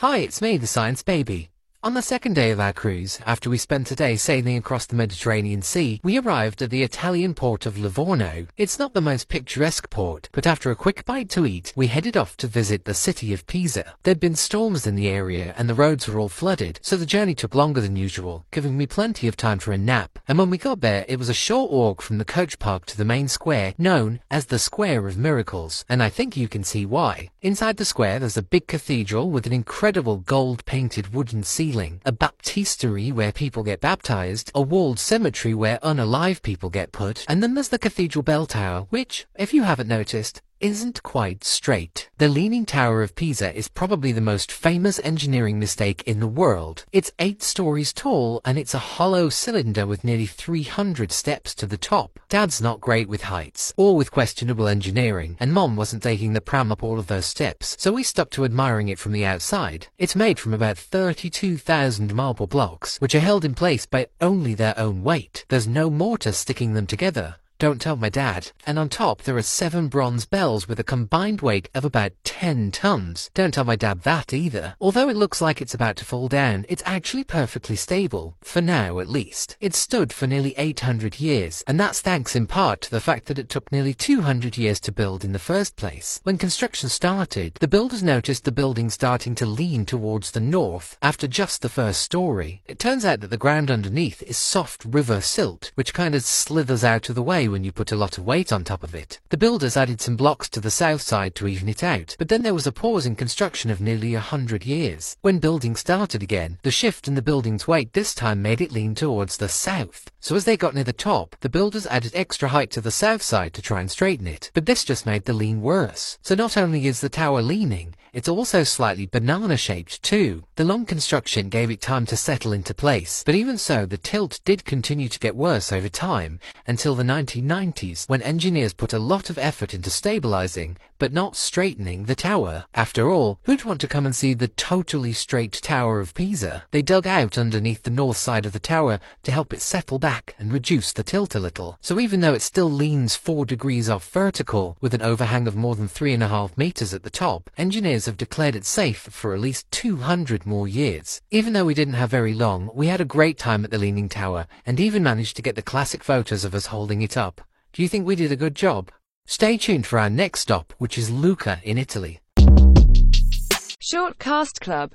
Hi, it's me, the Science Baby. On the second day of our cruise, after we spent a day sailing across the Mediterranean Sea, we arrived at the Italian port of Livorno. It's not the most picturesque port, but after a quick bite to eat, we headed off to visit the city of Pisa. There'd been storms in the area and the roads were all flooded, so the journey took longer than usual, giving me plenty of time for a nap. And when we got there, it was a short walk from the coach park to the main square, known as the Square of Miracles, and I think you can see why. Inside the square, there's a big cathedral with an incredible gold-painted wooden ceiling a baptistery where people get baptized, a walled cemetery where unalive people get put, and then there's the cathedral bell tower, which, if you haven't noticed, isn't quite straight. The Leaning Tower of Pisa is probably the most famous engineering mistake in the world. It's eight stories tall and it's a hollow cylinder with nearly 300 steps to the top. Dad's not great with heights, or with questionable engineering, and Mom wasn't taking the pram up all of those steps, so we stuck to admiring it from the outside. It's made from about 32,000 marble blocks, which are held in place by only their own weight. There's no mortar sticking them together. Don't tell my dad. And on top, there are seven bronze bells with a combined weight of about 10 tons. Don't tell my dad that either. Although it looks like it's about to fall down, it's actually perfectly stable. For now, at least. It stood for nearly 800 years, and that's thanks in part to the fact that it took nearly 200 years to build in the first place. When construction started, the builders noticed the building starting to lean towards the north after just the first story. It turns out that the ground underneath is soft river silt, which kind of slithers out of the way when you put a lot of weight on top of it. The builders added some blocks to the south side to even it out, but then there was a pause in construction of nearly a hundred years. When building started again, the shift in the building's weight this time made it lean towards the south. So as they got near the top, the builders added extra height to the south side to try and straighten it, but this just made the lean worse. So not only is the tower leaning, it's also slightly banana-shaped too. The long construction gave it time to settle into place, but even so, the tilt did continue to get worse over time until the 1990s when engineers put a lot of effort into stabilizing but not straightening the tower. After all, who'd want to come and see the totally straight Tower of Pisa? They dug out underneath the north side of the tower to help it settle back and reduce the tilt a little. So even though it still leans four degrees off vertical with an overhang of more than three and a half meters at the top, engineers have declared it safe for at least 200 more years. Even though we didn't have very long, we had a great time at the Leaning Tower and even managed to get the classic photos of us holding it up. Do you think we did a good job? Stay tuned for our next stop, which is Lucca in Italy. Short Cast Club